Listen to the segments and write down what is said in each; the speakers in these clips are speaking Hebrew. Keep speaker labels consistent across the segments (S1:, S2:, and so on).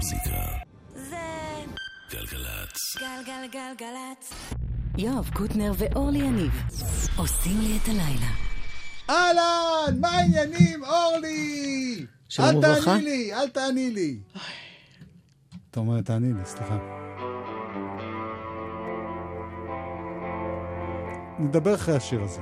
S1: המוזיקה.
S2: זה
S1: גלגלצ.
S2: גלגלגלגלצ.
S3: יואב קוטנר ואורלי יניב עושים לי את הלילה.
S4: אהלן, מה העניינים, אורלי?
S5: שלום
S4: אל
S5: וברכה.
S4: תעני לי, אל תעני לי. אתה אומר, תעני לי, סליחה. נדבר אחרי השיר הזה.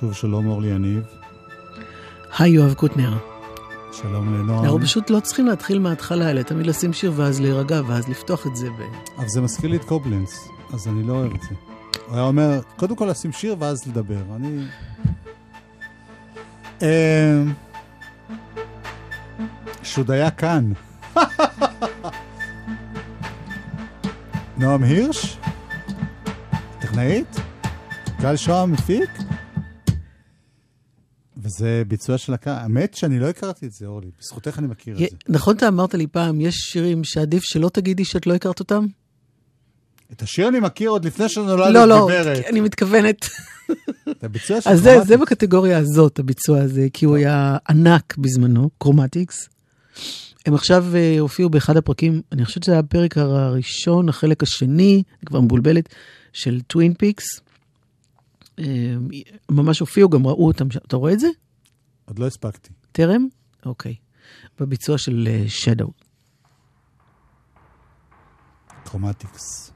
S6: שוב שלום אורלי יניב,
S5: היי, יואב קוטנר.
S6: שלום לנועם.
S5: אנחנו פשוט לא צריכים להתחיל מההתחלה, אלא תמיד לשים שיר ואז להירגע, ואז לפתוח את זה. ו...
S6: אבל זה מזכיר לי את קובלנץ, אז אני לא אוהב את זה. הוא היה אומר, קודם כל לשים שיר ואז לדבר. אני... אמ, שוד היה כאן. נועם הירש? טכנאית? גל שוהם מפיק? וזה ביצוע של הקהל. האמת שאני לא הכרתי את זה, אורלי. בזכותך אני מכיר את זה.
S5: נכון, אתה אמרת לי פעם, יש שירים שעדיף שלא תגידי שאת לא הכרת אותם?
S6: את השיר אני מכיר עוד לפני שנולדת
S5: לא, לא,
S6: גברת.
S5: אני מתכוונת.
S6: את הביצוע של
S5: אז זה,
S6: Chromatics.
S5: זה בקטגוריה הזאת, הביצוע הזה, כי הוא היה ענק בזמנו, Chromatics. הם עכשיו אה, הופיעו באחד הפרקים, אני חושבת שזה היה הפרק הראשון, החלק השני, אני כבר מבולבלת, של Twin Peaks. אה, ממש הופיעו, גם ראו אותם שם. אתה רואה את זה?
S6: עוד לא הספקתי.
S5: טרם? אוקיי. בביצוע של
S7: Shadow. Chromatics.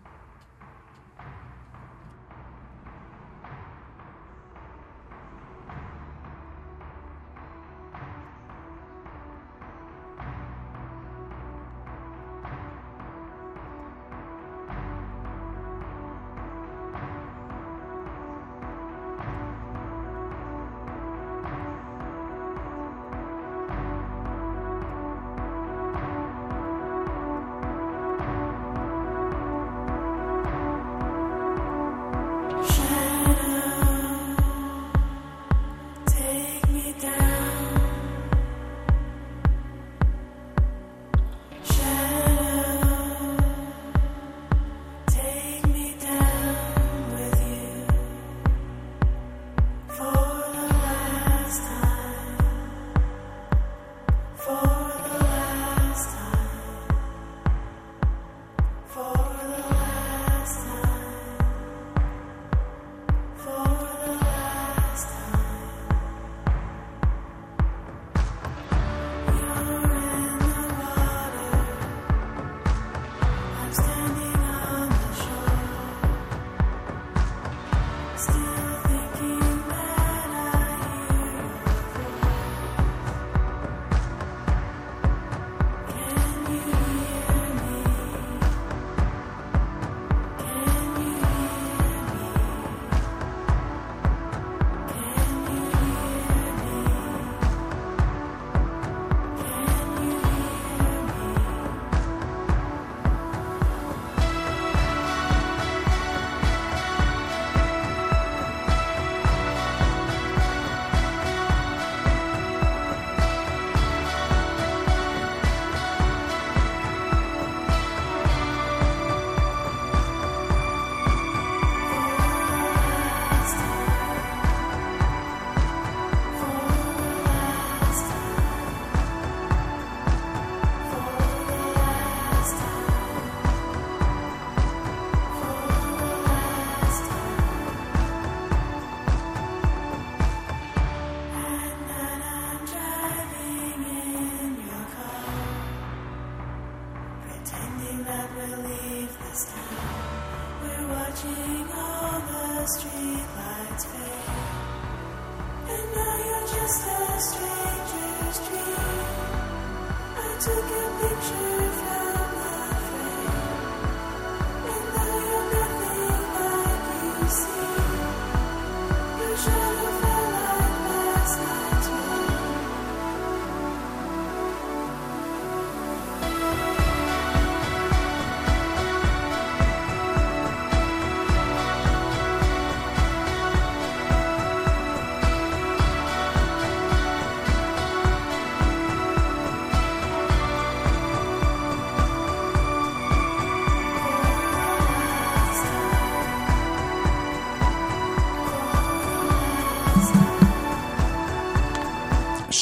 S7: to give me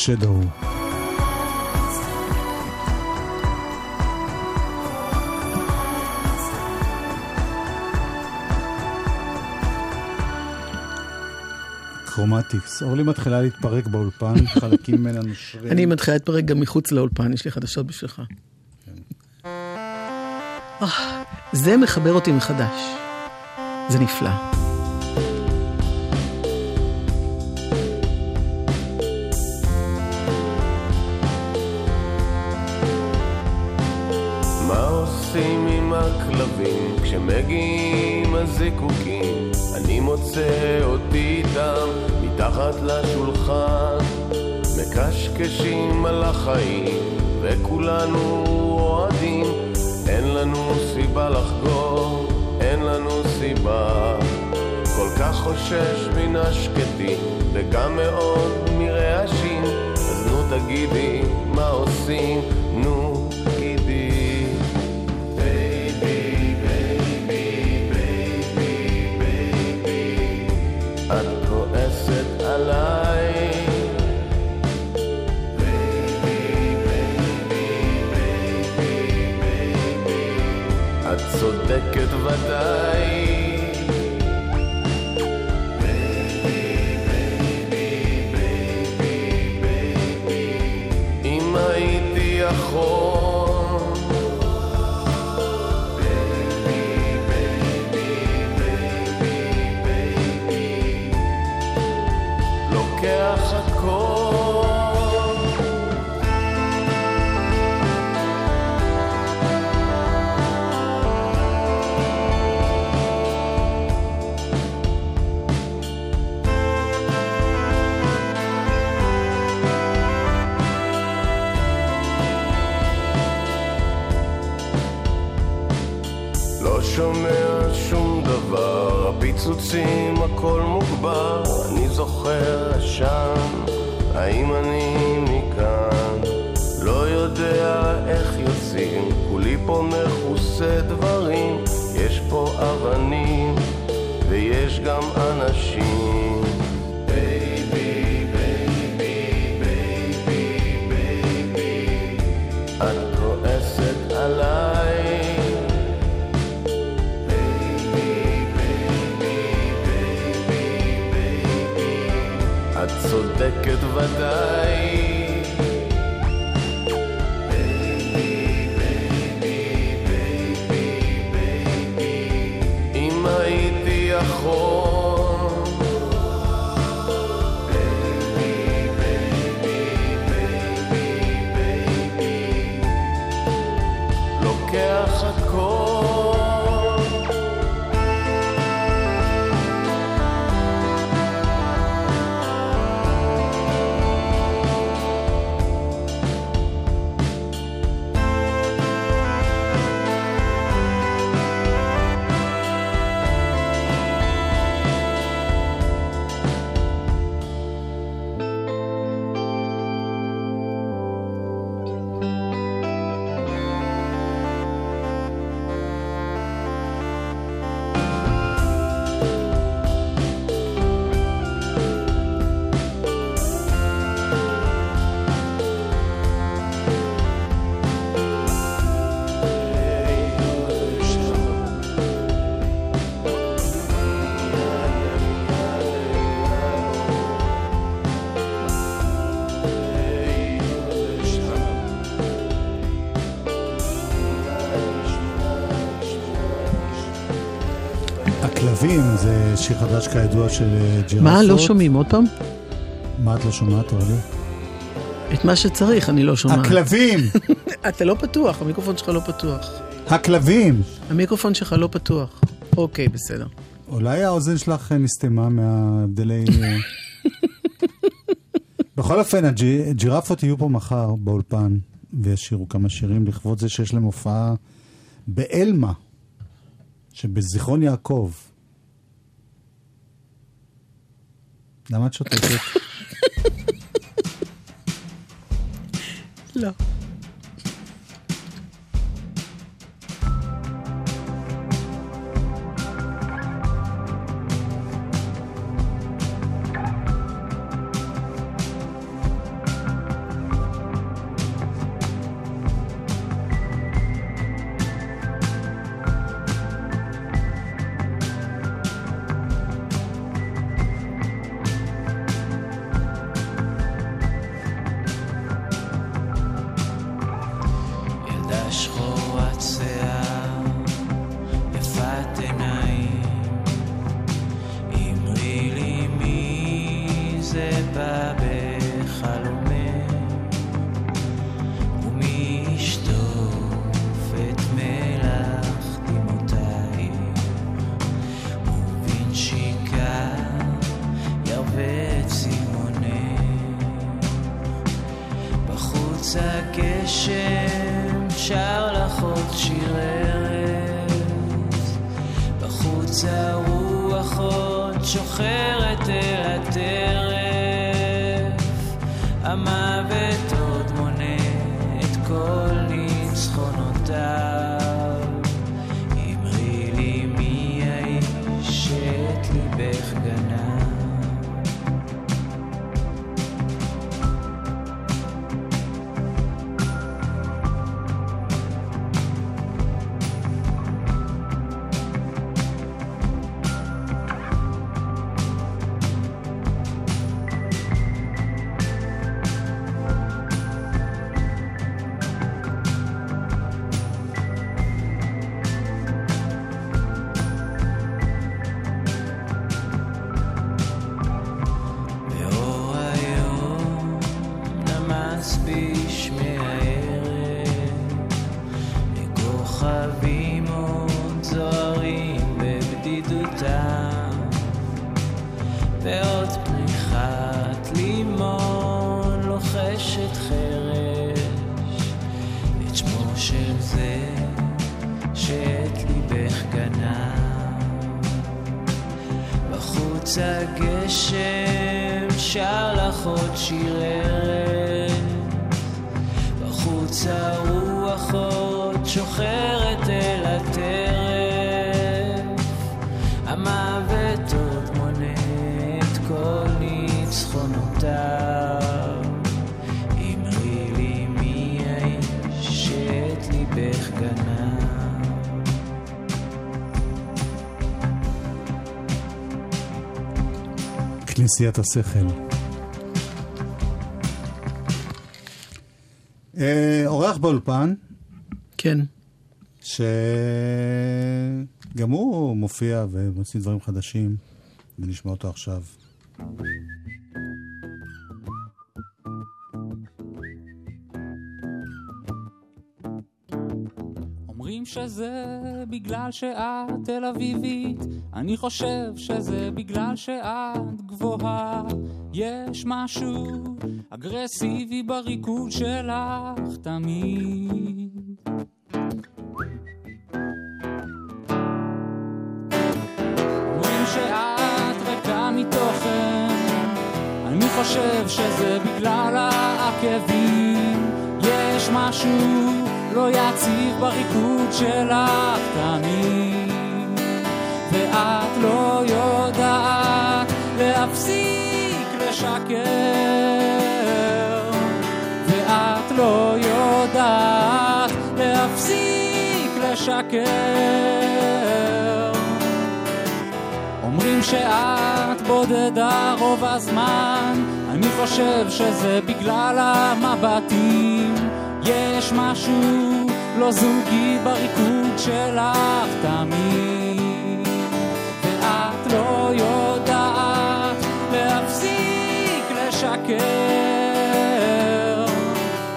S6: שדו. קרומטיקס. אורלי מתחילה להתפרק באולפן, חלקים ממנה נושרים.
S5: אני מתחילה להתפרק גם מחוץ לאולפן, יש לי חדשות בשבילך. אה, זה מחבר אותי מחדש. זה נפלא.
S8: כשמגיעים הזיקוקים אני מוצא אותי איתם מתחת לשולחן. מקשקשים על החיים וכולנו אוהדים. אין לנו סיבה לחגוג, אין לנו סיבה. כל כך חושש מן השקטים וגם מאוד מרעשים. אז נו תגידי מה עושים, נו צודקת דבר, הפיצוצים הכל מוגבר, אני זוכר שם, האם אני מכאן? לא יודע איך יוצאים, כולי פה מכוסה דברים, יש פה אבנים ויש גם אנשים. צודקת ודאי
S6: שיר חדש כידוע של אה, ג'ירפות.
S5: מה, לא שומעים עוד פעם?
S6: מה את לא שומעת, אורלי?
S5: את מה שצריך אני לא שומעת.
S6: הכלבים!
S5: אתה לא פתוח, המיקרופון שלך לא פתוח.
S6: הכלבים!
S5: המיקרופון שלך לא פתוח. אוקיי, בסדר.
S6: אולי האוזן שלך אה, נסתמה מההבדלי... אה, בכל אופן, הג'י- הג'ירפות יהיו פה מחר באולפן, וישירו כמה שירים לכבוד זה שיש להם הופעה באלמה, שבזיכרון יעקב. למה את שותקת?
S5: לא.
S6: כנסיית השכל. אה, אורח באולפן,
S5: כן.
S6: שגם הוא מופיע ומוציא דברים חדשים, ונשמע אותו עכשיו.
S9: אומרים שזה בגלל שאת תל אביבית, אני חושב שזה בגלל שאת גבוהה. יש משהו אגרסיבי בריקוד שלך תמיד. אומרים שאת ריקה מתוכן, אני חושב שזה בגלל העקבים. יש משהו לא יציב בריקוד שלך תמיד, ואת לא יודעת להפסיק לשקר, ואת לא יודעת להפסיק לשקר. אומרים שאת בודדה רוב הזמן, אני חושב שזה בגלל המבטים. יש משהו לא זוגי בריקוד שלך תמיד, ואת לא יודעת להפסיק לשקר,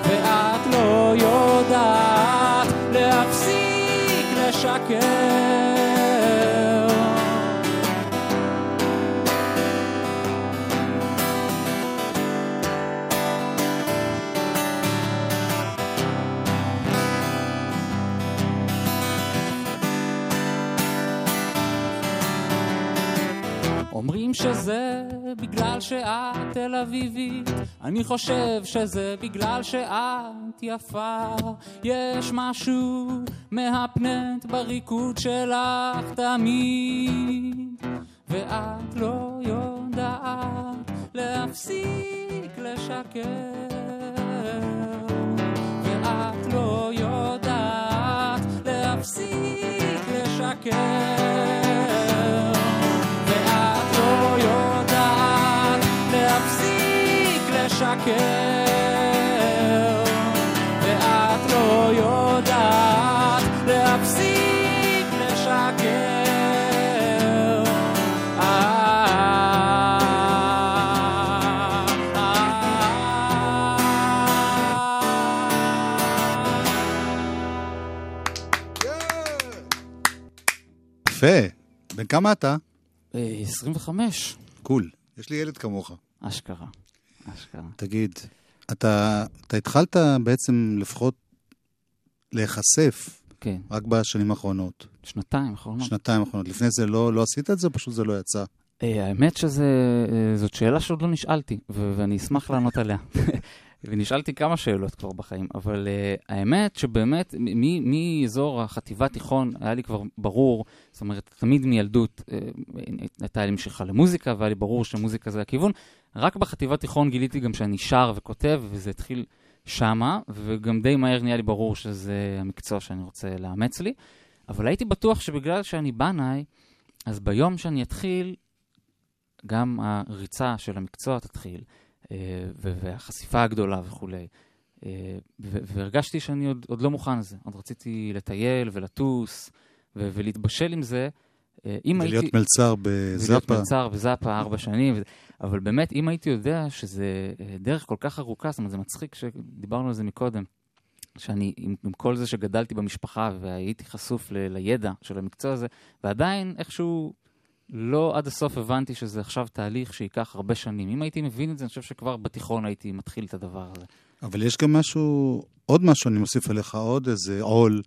S9: ואת לא יודעת להפסיק לשקר. אומרים שזה בגלל שאת תל אביבית, אני חושב שזה בגלל שאת יפה. יש משהו מהפנט בריקוד שלך תמיד, ואת לא יודעת להפסיק לשקר. ואת לא יודעת להפסיק לשקר. לשקר. ואת לא יודעת להפסיק לשקר.
S6: יפה. בן כמה אתה?
S9: אה, 25.
S6: קול. יש לי ילד כמוך.
S9: אשכרה. אשכרה.
S6: תגיד, אתה, אתה התחלת בעצם לפחות להיחשף
S9: כן,
S6: רק בשנים האחרונות,
S9: שנתיים אחרונות.
S6: שנתיים האחרונות. לפני זה לא, לא עשית את זה, פשוט זה לא יצא.
S9: אה, האמת שזאת שאלה שעוד לא נשאלתי, ו- ואני אשמח לענות עליה. ונשאלתי כמה שאלות כבר בחיים, אבל uh, האמת שבאמת, מאזור החטיבה תיכון היה לי כבר ברור, זאת אומרת, תמיד מילדות uh, הייתה לי משיכה למוזיקה, והיה לי ברור שמוזיקה זה הכיוון. רק בחטיבה תיכון גיליתי גם שאני שר וכותב, וזה התחיל שמה, וגם די מהר נהיה לי ברור שזה המקצוע שאני רוצה לאמץ לי. אבל הייתי בטוח שבגלל שאני בנאי, אז ביום שאני אתחיל, גם הריצה של המקצוע תתחיל, אה, והחשיפה הגדולה וכולי. אה, והרגשתי שאני עוד, עוד לא מוכן לזה. עוד רציתי לטייל ולטוס ולהתבשל עם זה. אה, אם
S6: ולהיות
S9: הייתי...
S6: מלצר
S9: ולהיות
S6: בזאפה.
S9: מלצר בזאפה ארבע שנים, וזה- אבל באמת, אם הייתי יודע שזה אה, דרך כל כך ארוכה, זאת אומרת, זה מצחיק שדיברנו על זה מקודם, שאני, עם, עם כל זה שגדלתי במשפחה והייתי חשוף ל, לידע של המקצוע הזה, ועדיין איכשהו לא עד הסוף הבנתי שזה עכשיו תהליך שייקח הרבה שנים. אם הייתי מבין את זה, אני חושב שכבר בתיכון הייתי מתחיל את הדבר הזה.
S6: אבל יש גם משהו, עוד משהו, אני מוסיף עליך עוד איזה עול,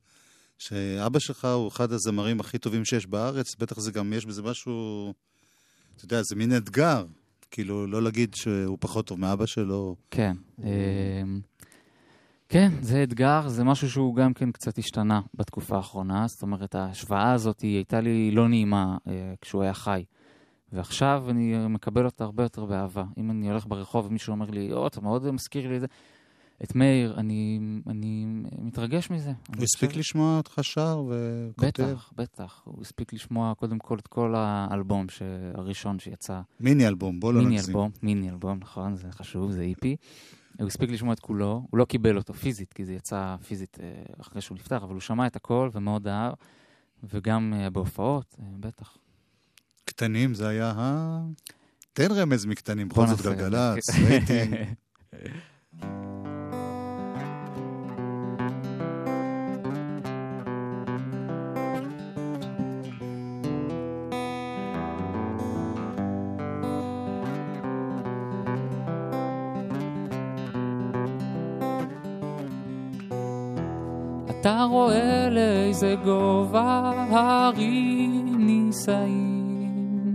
S6: שאבא שלך הוא אחד הזמרים הכי טובים שיש בארץ, בטח זה גם, יש בזה משהו, אתה יודע, זה מין אתגר. כאילו, לא להגיד שהוא פחות טוב מאבא שלו.
S9: כן. אמ, כן, זה אתגר, זה משהו שהוא גם כן קצת השתנה בתקופה האחרונה. זאת אומרת, ההשוואה הזאת היא הייתה לי לא נעימה אה, כשהוא היה חי. ועכשיו אני מקבל אותה הרבה יותר באהבה. אם אני הולך ברחוב ומישהו אומר לי, או, אתה מאוד מזכיר לי את זה, את מאיר, אני, אני מתרגש מזה.
S6: הוא הספיק
S9: חושב-
S6: לשמוע אותך שר וכותב.
S9: בטח, בטח. הוא הספיק לשמוע קודם כל את כל האלבום ש... הראשון שיצא.
S6: מיני אלבום, בוא לא
S9: מיני
S6: נגזים.
S9: אלבום, מיני אלבום, נכון, זה חשוב, זה איפי. הוא הספיק לשמוע את כולו, הוא לא קיבל אותו פיזית, כי זה יצא פיזית אה, אחרי שהוא נפטר, אבל הוא שמע את הכל ומאוד אהב, וגם אה, בהופעות, אה, בטח.
S6: קטנים זה היה ה... תן רמז מקטנים, בכל זאת גלגלצ, רייטינג.
S10: אתה רואה לאיזה גובה ההרים נישאים.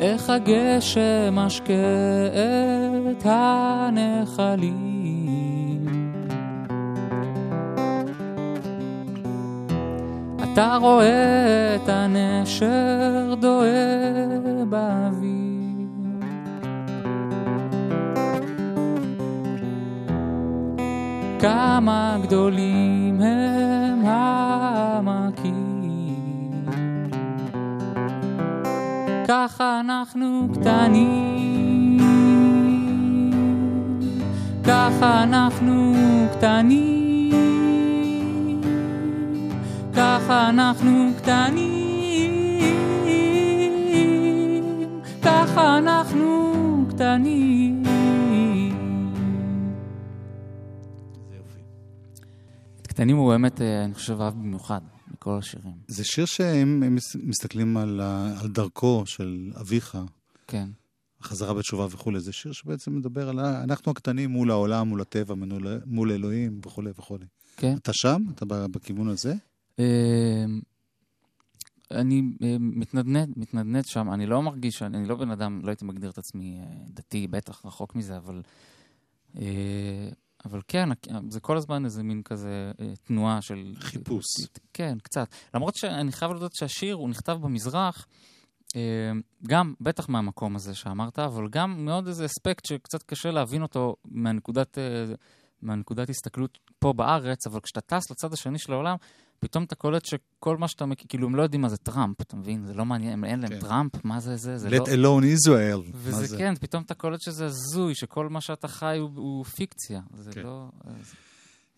S10: איך הגשם משקה את הנחלים. אתה רואה את הנשר דוהה באוויר. כמה גדולים הם העמקים. ככה אנחנו קטנים, ככה אנחנו קטנים, ככה אנחנו קטנים, ככה אנחנו קטנים.
S9: קטנים הוא באמת, אה, אני חושב, אהב במיוחד, מכל השירים.
S6: זה שיר שהם הם מס- מסתכלים על, על דרכו של אביך,
S9: כן.
S6: החזרה בתשובה וכולי. זה שיר שבעצם מדבר על אנחנו הקטנים מול העולם, מול הטבע, מול, מול אלוהים וכולי וכולי.
S9: כן.
S6: אתה שם? אתה בכיוון הזה?
S9: אה, אני אה, מתנדנד, מתנדנד שם, אני לא מרגיש, אני אני לא בן אדם, לא הייתי מגדיר את עצמי אה, דתי, בטח, רחוק מזה, אבל... אבל כן, זה כל הזמן איזה מין כזה אה, תנועה של...
S6: חיפוש.
S9: כן, קצת. למרות שאני חייב להודות שהשיר, הוא נכתב במזרח, אה, גם, בטח מהמקום הזה שאמרת, אבל גם מעוד איזה אספקט שקצת קשה להבין אותו מהנקודת, אה, מהנקודת הסתכלות פה בארץ, אבל כשאתה טס לצד השני של העולם, פתאום אתה קולט שכל מה שאתה מכיר, כאילו, הם לא יודעים מה זה טראמפ, אתה מבין? זה לא מעניין, אין להם
S6: כן.
S9: טראמפ, מה זה זה? זה
S6: Let
S9: לא...
S6: alone Israel.
S9: וזה
S6: זה?
S9: כן, פתאום אתה קולט שזה הזוי, שכל מה שאתה חי הוא, הוא פיקציה. זה
S6: כן.
S9: לא...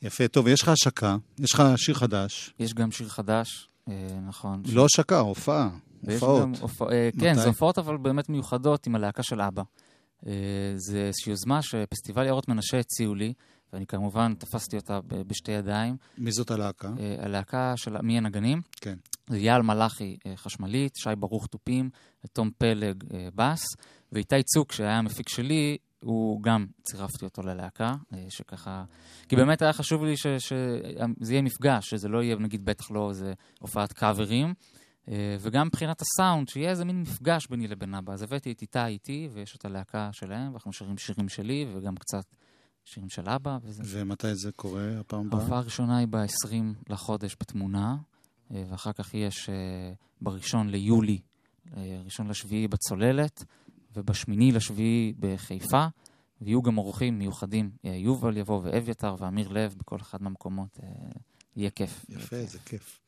S6: יפה, טוב, יש לך השקה, יש לך שיר חדש.
S9: יש גם שיר חדש, אה, נכון.
S6: לא השקה, הופעה. הופעות.
S9: הופע... אה, כן,
S6: מתי?
S9: זה הופעות אבל באמת מיוחדות עם הלהקה של אבא. אה, זה איזושהי יוזמה שפסטיבל יערות מנשה הציעו לי, ואני כמובן תפסתי אותה בשתי ידיים.
S6: מי זאת הלהקה?
S9: אה, הלהקה של מי הנגנים.
S6: כן.
S9: זה יעל מלאכי אה, חשמלית, שי ברוך תופים, תום פלג אה, בס, ואיתי צוק, שהיה המפיק שלי, הוא גם צירפתי אותו ללהקה, שככה... כי באמת היה חשוב לי ש- שזה יהיה מפגש, שזה לא יהיה, נגיד, בטח לא איזה הופעת קאברים, וגם מבחינת הסאונד, שיהיה איזה מין מפגש ביני לבין אבא. אז הבאתי את איתי איתי, ויש את הלהקה שלהם, ואנחנו שרים שירים שלי, וגם קצת שירים של אבא, וזה...
S6: ומתי זה קורה הפעם הבאה?
S9: ההופעה הראשונה היא ב-20 לחודש בתמונה, אה, ואחר כך יש אה, בראשון ליולי, אה, ראשון לשביעי בצוללת, ובשמיני לשביעי בחיפה, ויהיו גם אורחים מיוחדים, יובל יבוא ואביתר ואמיר לב בכל אחד מהמקומות, יהיה כיף.
S6: יפה, זה כיף.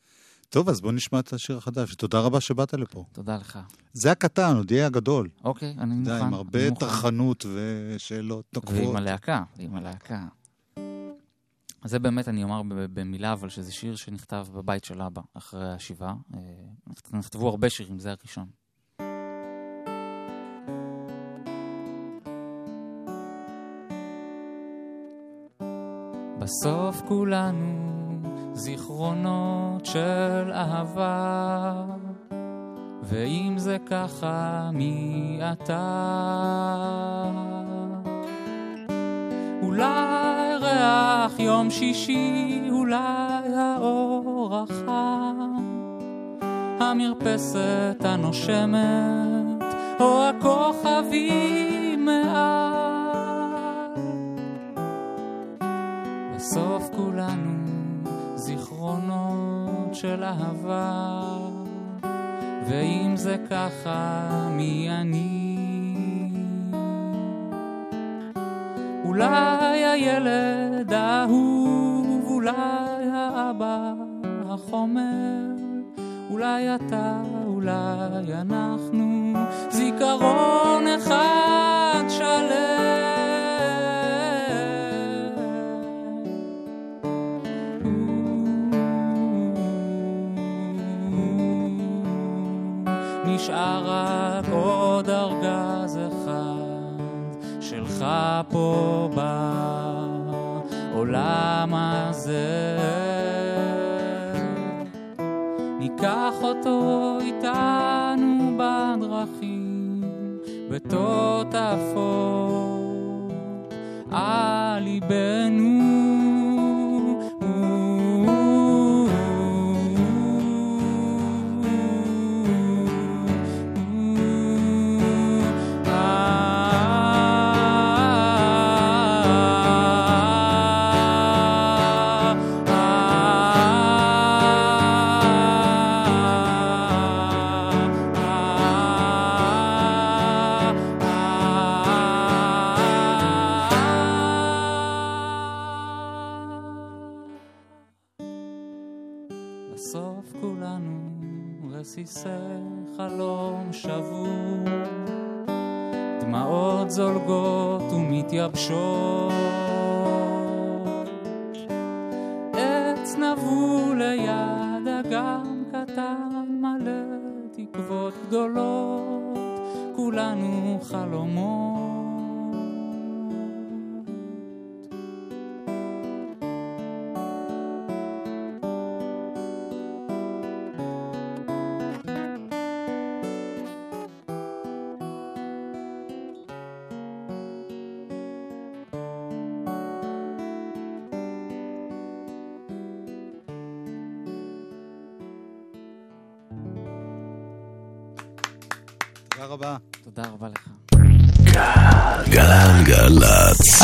S6: טוב, אז בוא נשמע את השיר החדש. תודה רבה שבאת לפה.
S9: תודה לך.
S6: זה הקטן, עוד יהיה הגדול.
S9: אוקיי, אני מוכן.
S6: די, עם הרבה. טרחנות ושאלות נוקבות.
S9: ועם הלהקה, ועם הלהקה. זה באמת, אני אומר במילה, אבל שזה שיר שנכתב בבית של אבא אחרי השבעה. אה, נכת- נכתבו הרבה שירים, זה הראשון. בסוף כולנו זיכרונות של אהבה, ואם זה ככה, מי אתה? אולי ריח יום שישי, אולי האור החם, המרפסת הנושמת, או הכוכבים של אהבה, ואם זה ככה, מי אני? אולי הילד האהוב, אולי האבא החומר, אולי אתה, אולי אנחנו, זיכרון אחד פה בעולם הזה. ניקח אותו איתנו בדרכים, בתותפות על ליבנו.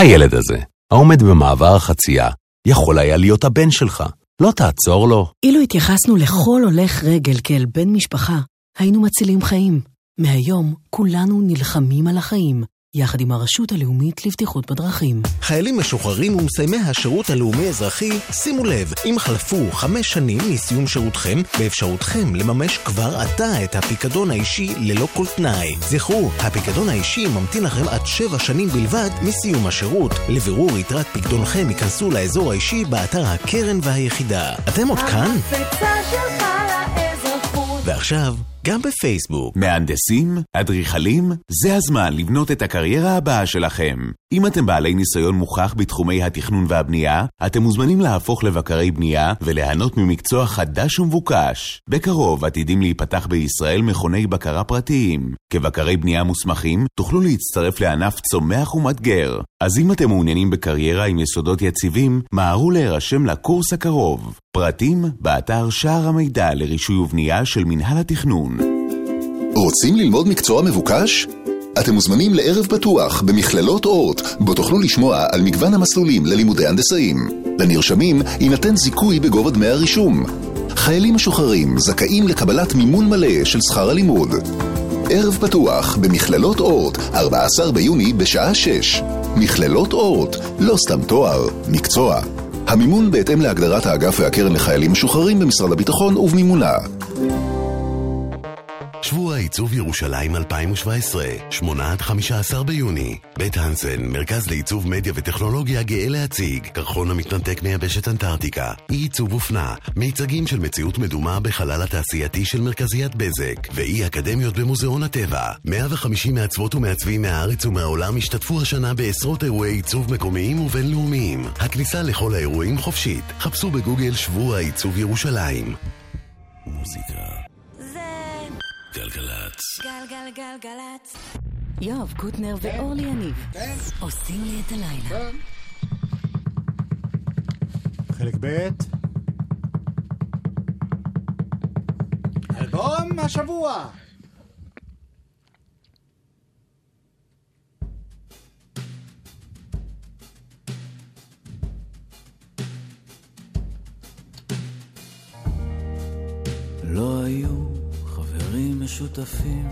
S11: הילד הזה, העומד במעבר החצייה, יכול היה להיות הבן שלך. לא תעצור לו.
S12: אילו התייחסנו לכל הולך רגל כאל בן משפחה, היינו מצילים חיים. מהיום כולנו נלחמים על החיים, יחד עם הרשות הלאומית לבטיחות בדרכים.
S13: חיילים משוחררים ומסיימי השירות הלאומי-אזרחי, שימו לב, אם חלפו חמש שנים מסיום שירותכם, באפשרותכם לממש כבר עתה את הפיקדון האישי ללא כל תנאי. זכרו, הפיקדון האישי ממתין לכם עד שבע שנים בלבד מסיום השירות. לבירור יתרת פיקדונכם ייכנסו לאזור האישי באתר הקרן והיחידה. אתם עוד כאן? ועכשיו, גם בפייסבוק.
S11: מהנדסים, אדריכלים, זה הזמן לבנות את הקריירה הבאה שלכם.
S14: אם אתם בעלי ניסיון מוכח בתחומי התכנון והבנייה, אתם מוזמנים להפוך לבקרי בנייה וליהנות ממקצוע חדש ומבוקש. בקרוב עתידים להיפתח בישראל מכוני בקרה פרטיים. כבקרי בנייה מוסמכים, תוכלו להצטרף לענף צומח ומאתגר. אז אם אתם מעוניינים בקריירה עם יסודות יציבים, מהרו להירשם לקורס הקרוב. פרטים, באתר שער המידע לרישוי ובנייה של מינהל התכנון.
S15: רוצים ללמוד מקצוע מבוקש? אתם מוזמנים לערב פתוח במכללות אורט, בו תוכלו לשמוע על מגוון המסלולים ללימודי הנדסאים. לנרשמים יינתן זיכוי בגובה דמי הרישום. חיילים משוחררים זכאים לקבלת מימון מלא של שכר הלימוד. ערב פתוח במכללות אורט, 14 ביוני בשעה 6. מכללות אורט, לא סתם תואר, מקצוע. המימון בהתאם להגדרת האגף והקרן לחיילים משוחררים במשרד הביטחון ובמימונה.
S16: שבוע עיצוב ירושלים 2017, 8 עד 15 ביוני. בית הנסן, מרכז לעיצוב מדיה וטכנולוגיה גאה להציג. קרחון המתנתק מיבשת אנטארקטיקה. אי עיצוב אופנה. מיצגים של מציאות מדומה בחלל התעשייתי של מרכזיית בזק. ואי אקדמיות במוזיאון הטבע. 150 מעצבות ומעצבים מהארץ ומהעולם השתתפו השנה בעשרות אירועי עיצוב מקומיים ובינלאומיים. הכניסה לכל האירועים חופשית. חפשו בגוגל שבוע עיצוב ירושלים. מוזיקה גלגלצ.
S2: גלגלגלגלצ.
S3: יואב קוטנר ואורלי יניב עושים לי את הלילה.
S17: חלק ב' אלבום השבוע
S18: משותפים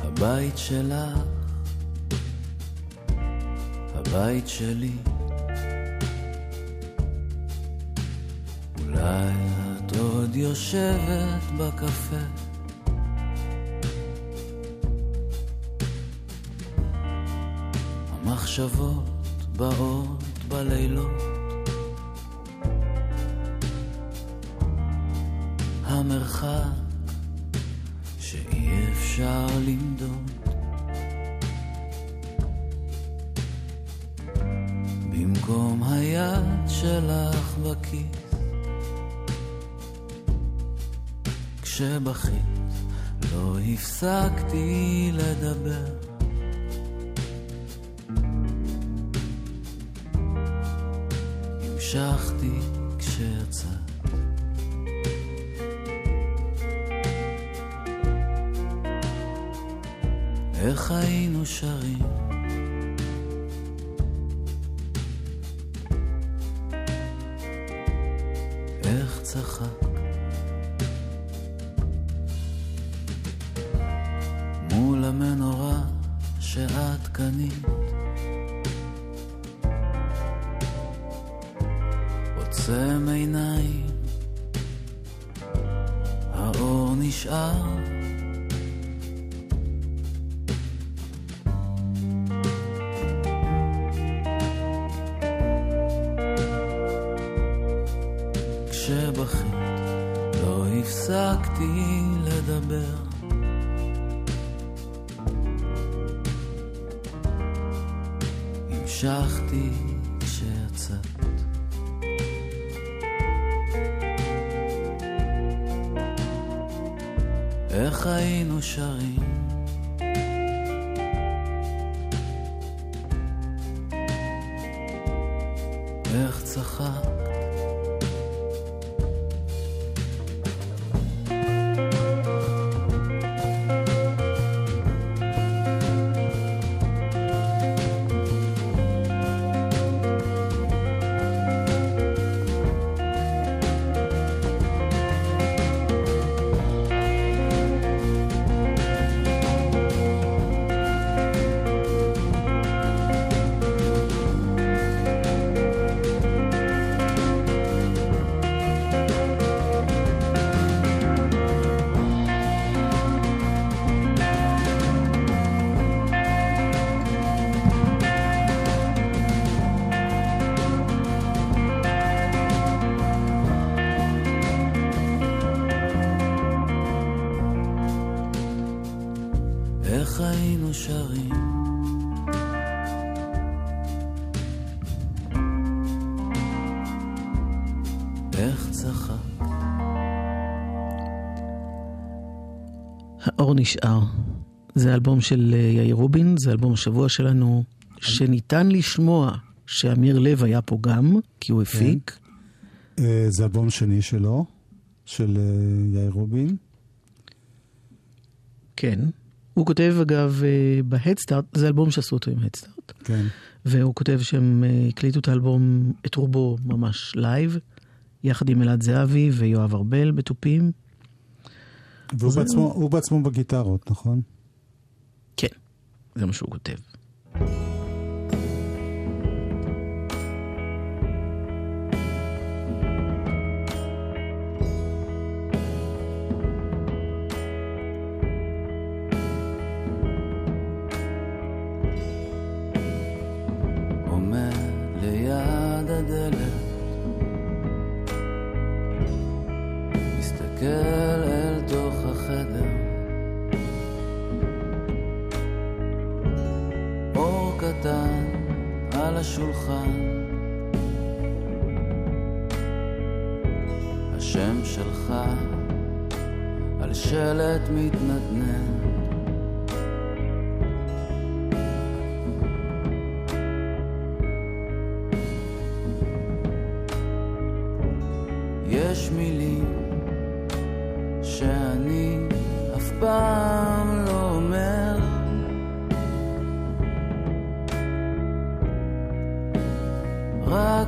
S18: הבית שלך, הבית שלי. אולי את עוד יושבת בקפה? המחשבות באות בלילות המרחק שאי אפשר למדוד. במקום היד שלך בכיס כשבכית לא הפסקתי לדבר. המשכתי מול המנורה שאת קנית עוצם עיניים האור נשאר איך צחקת שרים. איך צחק
S5: האור נשאר. זה אלבום של אה, יאיר רובין, זה אלבום השבוע שלנו, שניתן לשמוע שאמיר לב היה פה גם, כי הוא הפיק.
S19: אה, זה אלבום שני שלו, של אה, יאיר רובין.
S5: כן. הוא כותב, אגב, אה, בהדסטארט, זה אלבום שעשו אותו עם הדסטארט.
S19: כן.
S5: והוא כותב שהם אה, הקליטו את האלבום, את רובו ממש live, יחד עם אלעד זהבי ויואב ארבל בתופים.
S19: והוא בעצמו, הוא בעצמו בגיטרות, נכון?
S5: כן, זה מה שהוא כותב.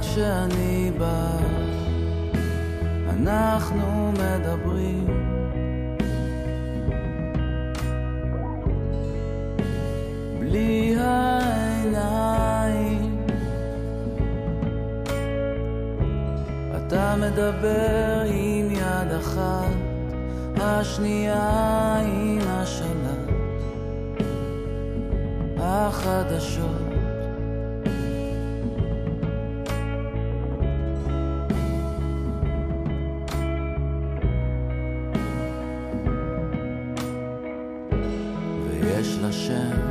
S18: כשאני בא אנחנו מדברים בלי העיניים אתה מדבר עם יד אחת, השנייה עם השלט. החדשות ויש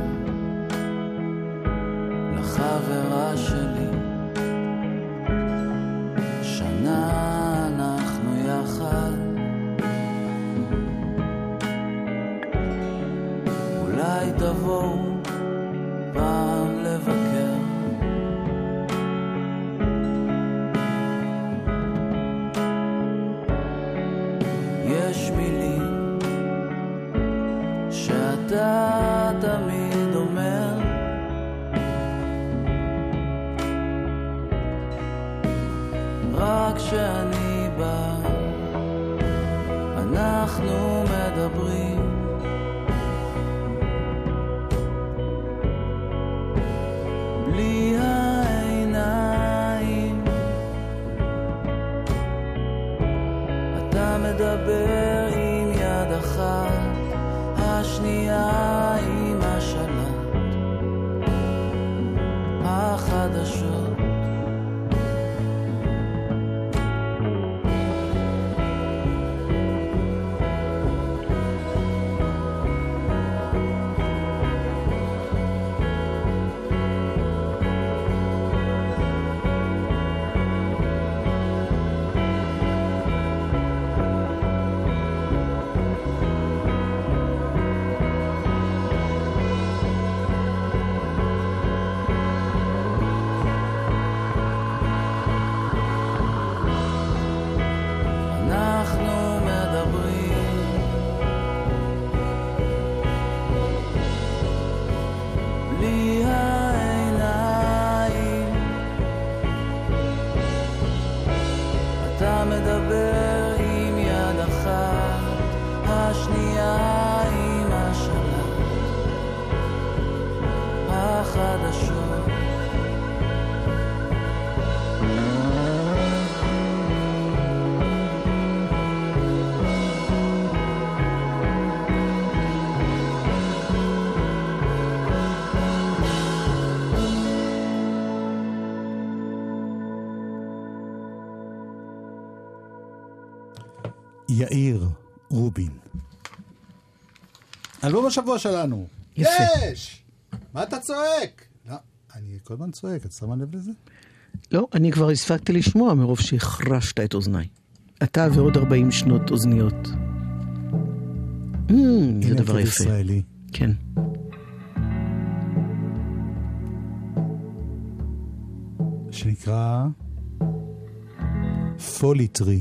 S18: השנייה עם השלט החדשות
S19: אלבום השבוע שלנו.
S5: יפה.
S17: יש! מה אתה צועק? לא, אני כל הזמן צועק, את שמה לב לזה?
S5: לא, אני כבר הספקתי לשמוע מרוב שהחרשת את אוזניי. אתה ועוד 40 שנות אוזניות. Mm, זה דבר יפה.
S17: ישראלי.
S5: כן.
S17: שנקרא פוליטרי.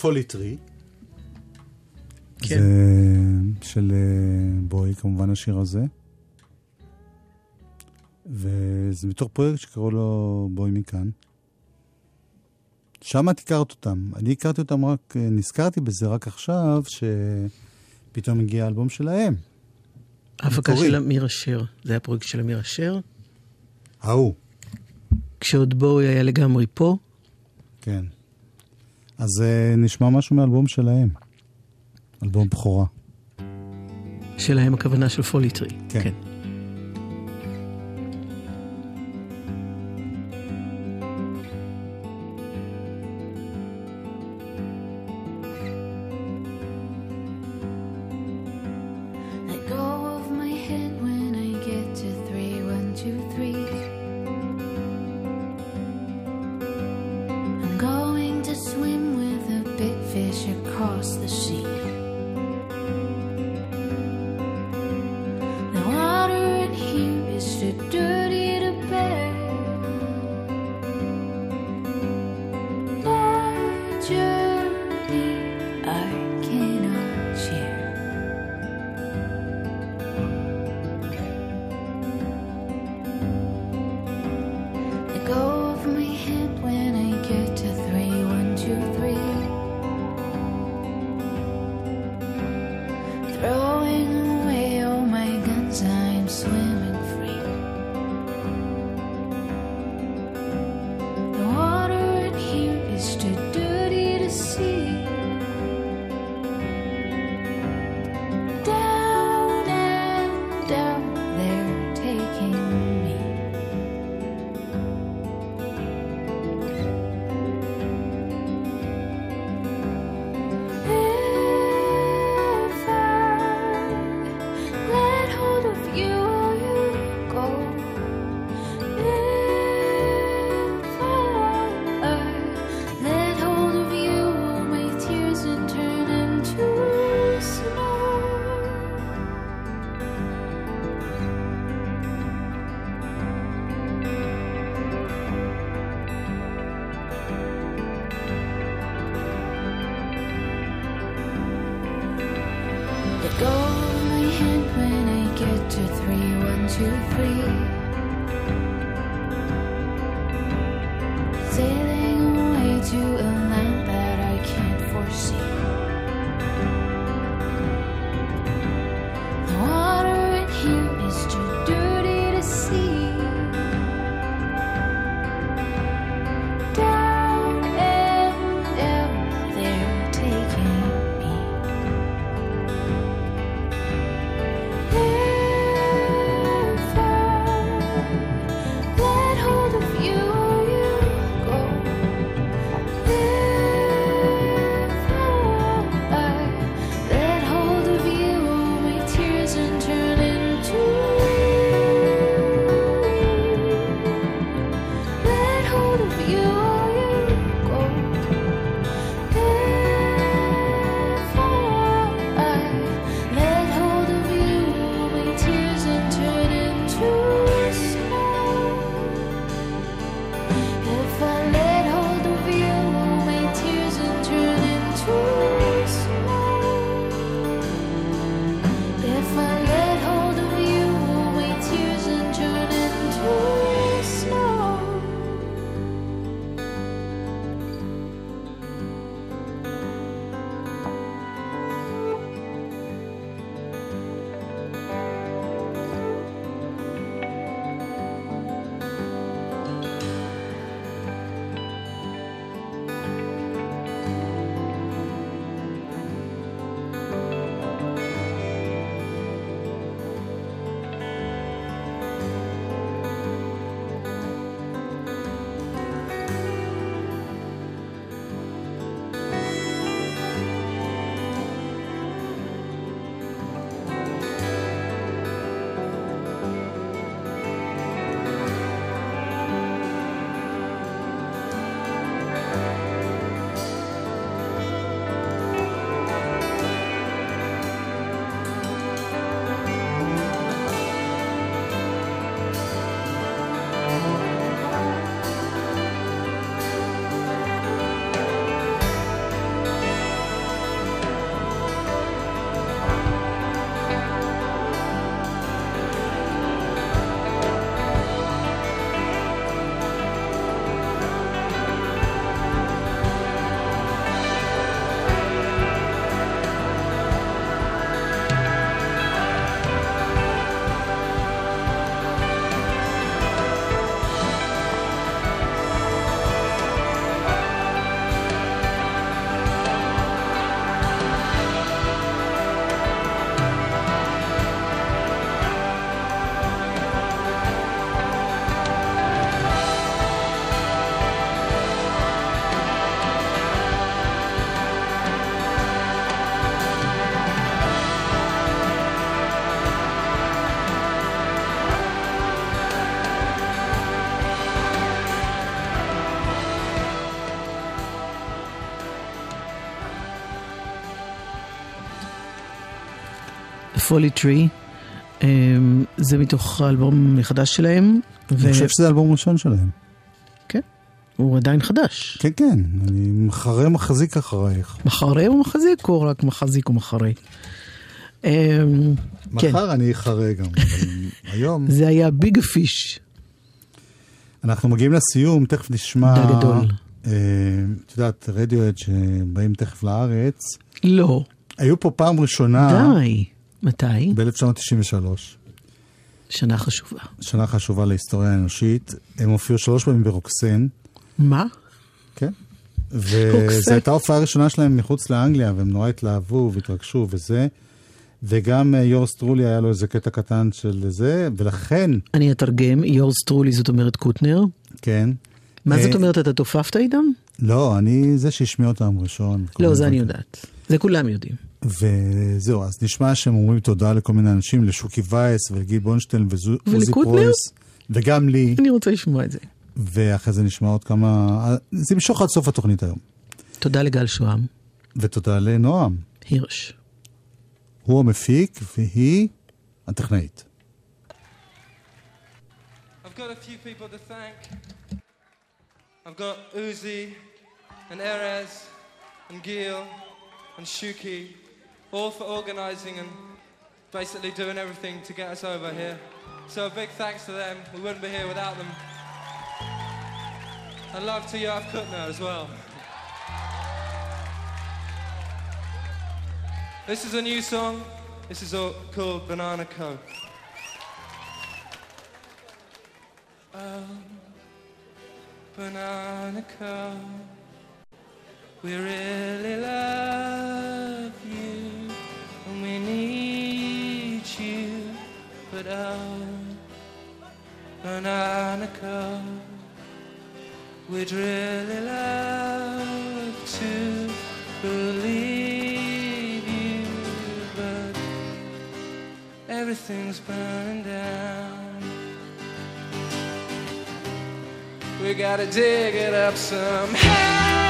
S17: פוליטרי.
S5: כן.
S17: זה של אה, בואי, כמובן השיר הזה. וזה מתוך פרויקט שקראו לו בואי מכאן.
S6: שם את הכרת אותם. אני הכרתי אותם רק, אה, נזכרתי בזה רק עכשיו, שפתאום הגיע האלבום שלהם.
S17: ההפקה של אמיר אשר. זה היה פרויקט של אמיר אשר?
S6: ההוא.
S17: כשעוד בואי היה לגמרי פה.
S6: כן. אז אה, נשמע משהו מהאלבום שלהם. אלבום בכורה.
S17: שלהם הכוונה של פוליטרי.
S6: כן.
S17: כן.
S20: to free.
S5: Folly Tree. אמ, זה מתוך האלבום החדש שלהם.
S6: אני חושב שזה אלבום ראשון שלהם.
S5: כן, הוא עדיין חדש.
S6: כן, כן, אני מחרה מחזיק אחרייך.
S5: מחרה או מחזיק או רק מחזיק או מחרה? אמ, כן,
S6: מחר אני אחרה גם, היום...
S5: זה היה ביג פיש.
S6: אנחנו מגיעים לסיום, תכף נשמע...
S5: דה גדול.
S6: אה, את יודעת, רדיואט שבאים תכף לארץ.
S5: לא.
S6: היו פה פעם ראשונה...
S5: די. מתי?
S6: ב-1993.
S5: שנה חשובה.
S6: שנה חשובה להיסטוריה האנושית. הם הופיעו שלוש פעמים ברוקסן.
S5: מה?
S6: כן. וזו הייתה ההופעה הראשונה שלהם מחוץ לאנגליה, והם נורא התלהבו והתרגשו וזה. וגם אה, יורס טרולי היה לו איזה קטע קטן של זה, ולכן,
S5: אני אתרגם, יורס טרולי זאת אומרת קוטנר.
S6: כן.
S5: מה
S6: אה,
S5: זאת אומרת, אתה תופפת איתם?
S6: לא, אני זה שהשמיע אותם ראשון.
S5: לא, זה אני. יודעת. זה כולם יודעים.
S6: וזהו, אז נשמע שהם אומרים תודה לכל מיני אנשים, לשוקי וייס ולגיל בונשטיין ועוזי? פרויס, וגם לי,
S5: אני רוצה לשמוע את זה.
S6: ואחרי זה נשמע עוד כמה... זה ימשוך עד סוף התוכנית היום.
S5: תודה לגל שוהם.
S6: ותודה לנועם.
S5: הירש.
S6: הוא המפיק והיא הטכנאית.
S21: I've got a few people to thank. I've got Uzi and Erez and Gil and Shuki, all for organizing and basically doing everything to get us over here. So a big thanks to them. We wouldn't be here without them. And love to Yoav Kutner as well. This is a new song. This is all called Banana Co. Oh, Banana Co. We really love you but uh, oh, Banana Co. We'd really love to believe you, but everything's burning down. We gotta dig it up somehow.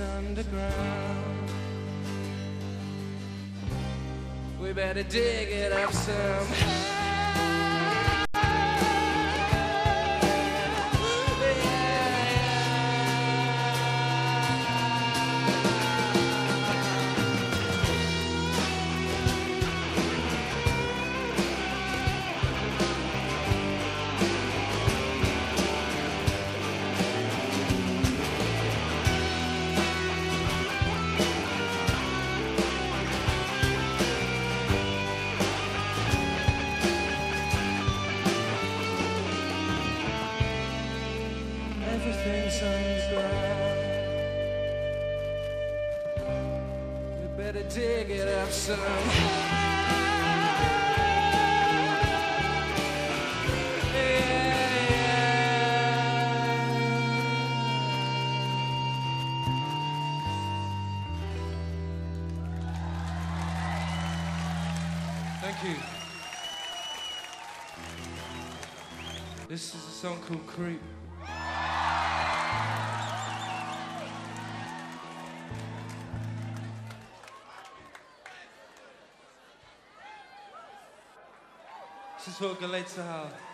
S21: Underground. We better dig it up somehow. Underground. We better dig it up somehow. Thank you. This is a song called Creep. This is for Galitza.